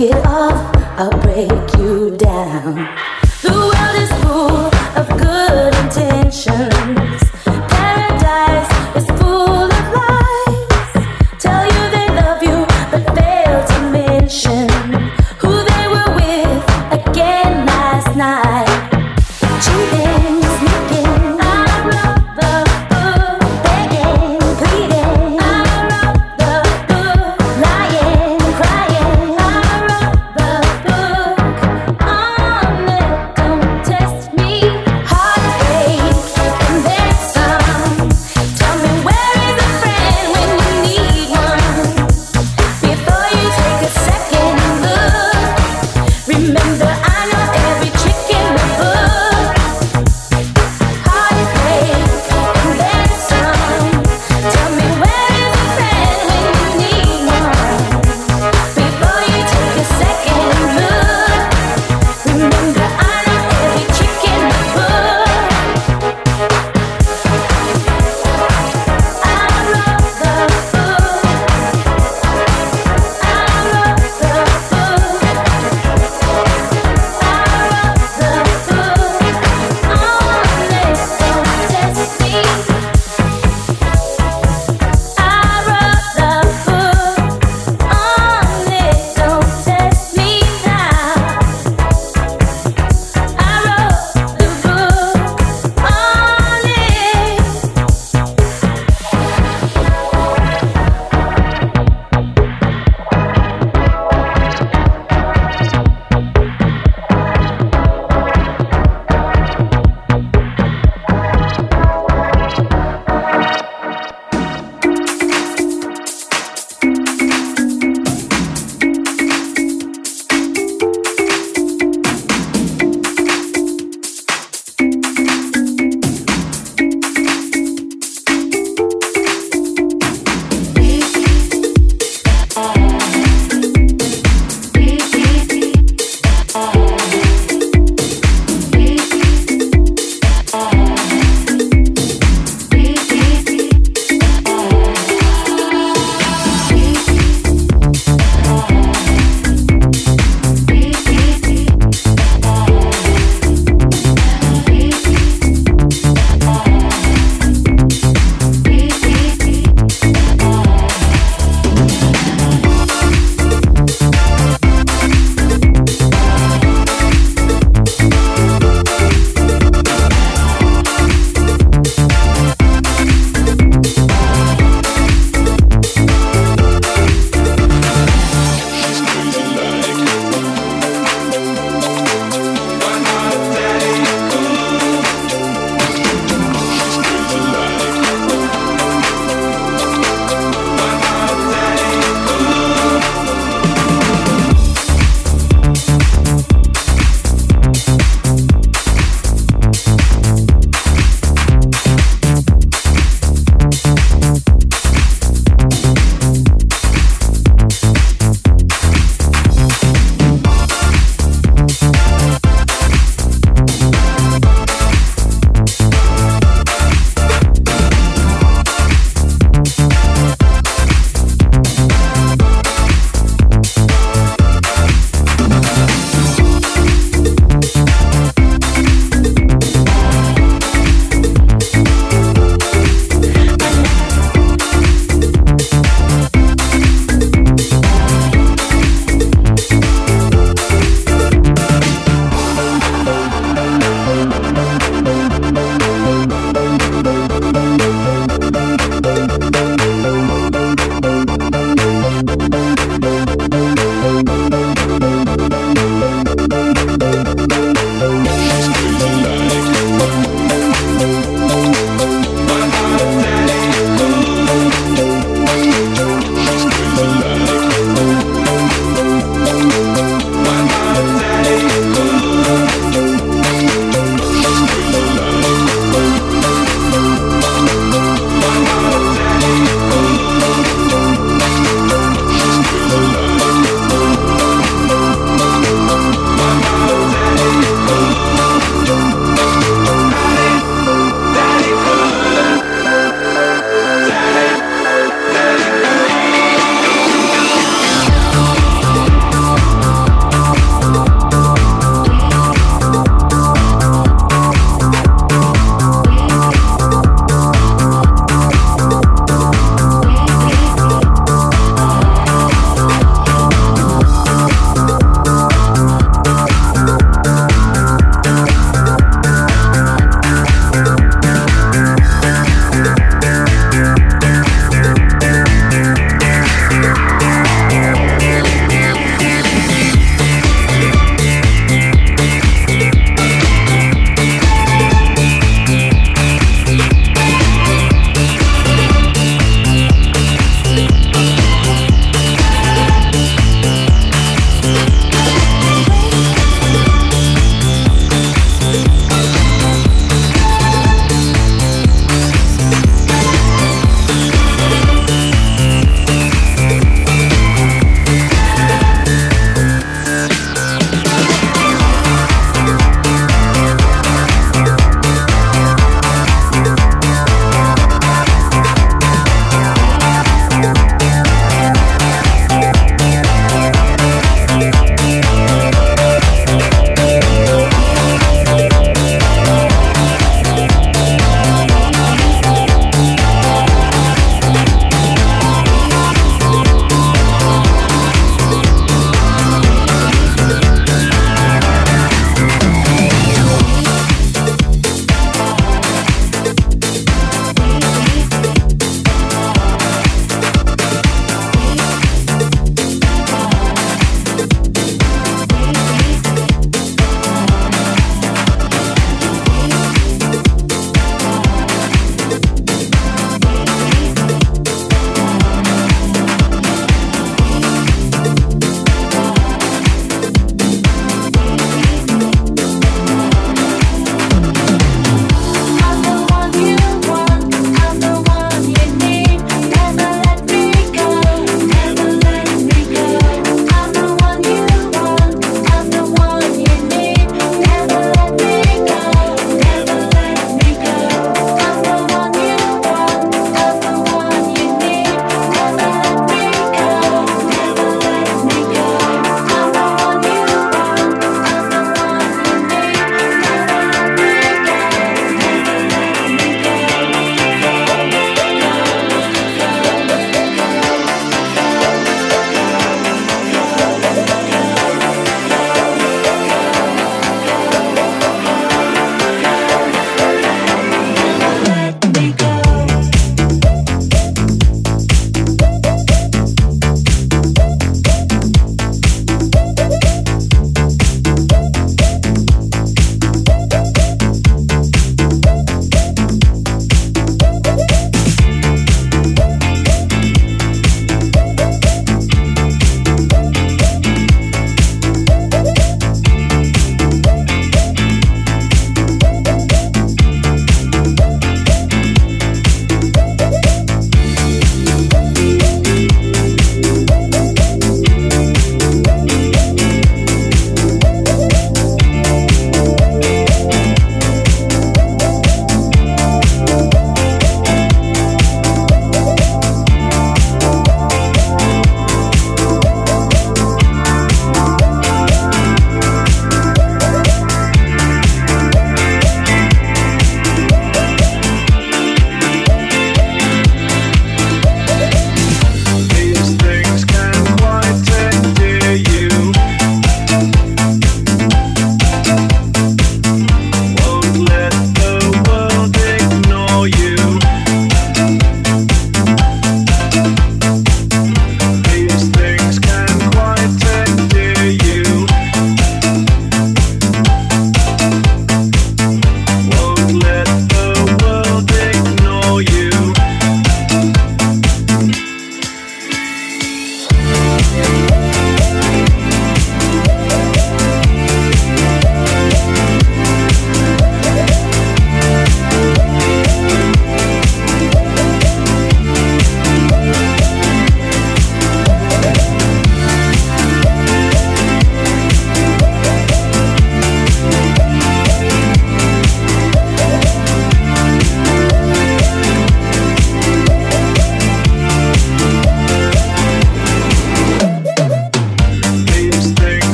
it off, I'll break you down.